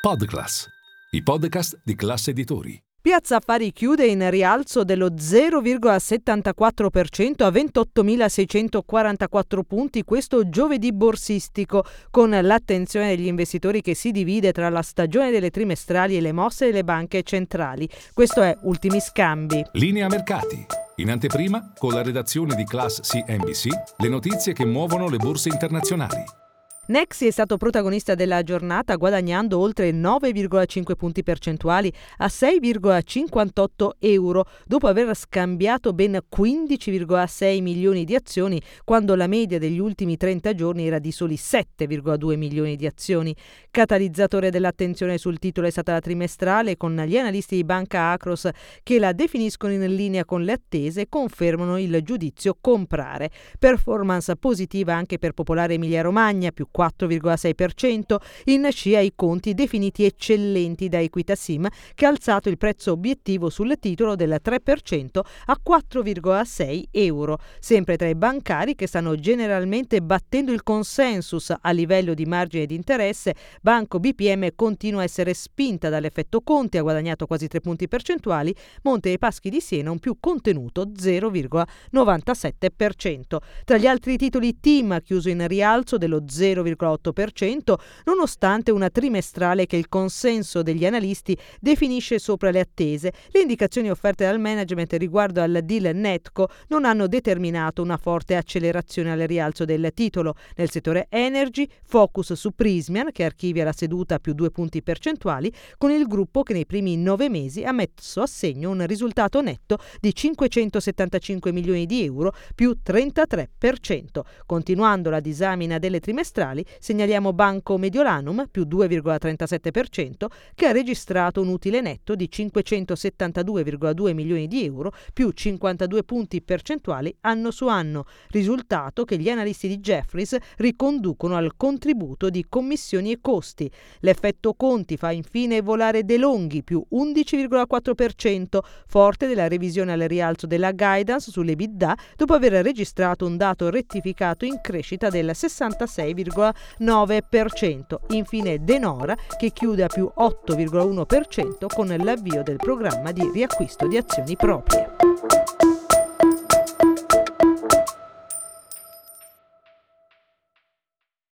Podclass, i podcast di classe editori. Piazza Affari chiude in rialzo dello 0,74% a 28.644 punti questo giovedì borsistico, con l'attenzione degli investitori che si divide tra la stagione delle trimestrali e le mosse delle banche centrali. Questo è Ultimi Scambi. Linea mercati. In anteprima, con la redazione di Class CNBC, le notizie che muovono le borse internazionali. Nexi è stato protagonista della giornata guadagnando oltre 9,5 punti percentuali a 6,58 euro dopo aver scambiato ben 15,6 milioni di azioni quando la media degli ultimi 30 giorni era di soli 7,2 milioni di azioni. Catalizzatore dell'attenzione sul titolo è stata la trimestrale con gli analisti di Banca Acros che la definiscono in linea con le attese e confermano il giudizio comprare. Performance positiva anche per Popolare Emilia Romagna più 4,6%, in scia i conti definiti eccellenti da Equitasim che ha alzato il prezzo obiettivo sul titolo del 3% a 4,6 euro. Sempre tra i bancari che stanno generalmente battendo il consensus a livello di margine di interesse, Banco BPM continua a essere spinta dall'effetto Conte, ha guadagnato quasi 3 punti percentuali, Monte dei Paschi di Siena un più contenuto 0,97%. Tra gli altri titoli Team ha chiuso in rialzo dello 0, 0,8%, nonostante una trimestrale che il consenso degli analisti definisce sopra le attese. Le indicazioni offerte dal management riguardo al deal Netco non hanno determinato una forte accelerazione al rialzo del titolo. Nel settore energy, focus su Prismian, che archivia la seduta più due punti percentuali, con il gruppo che nei primi nove mesi ha messo a segno un risultato netto di 575 milioni di euro più 33%. Continuando la disamina delle trimestrali, trimestrali segnaliamo Banco Mediolanum più 2,37% che ha registrato un utile netto di 572,2 milioni di euro più 52 punti percentuali anno su anno, risultato che gli analisti di Jeffries riconducono al contributo di commissioni e costi. L'effetto conti fa infine volare De Longhi più 11,4%, forte della revisione al rialzo della guidance sulle sull'EBITDA dopo aver registrato un dato rettificato in crescita del 66,1%. 8,9%. Infine Denora che chiude a più 8,1% con l'avvio del programma di riacquisto di azioni proprie.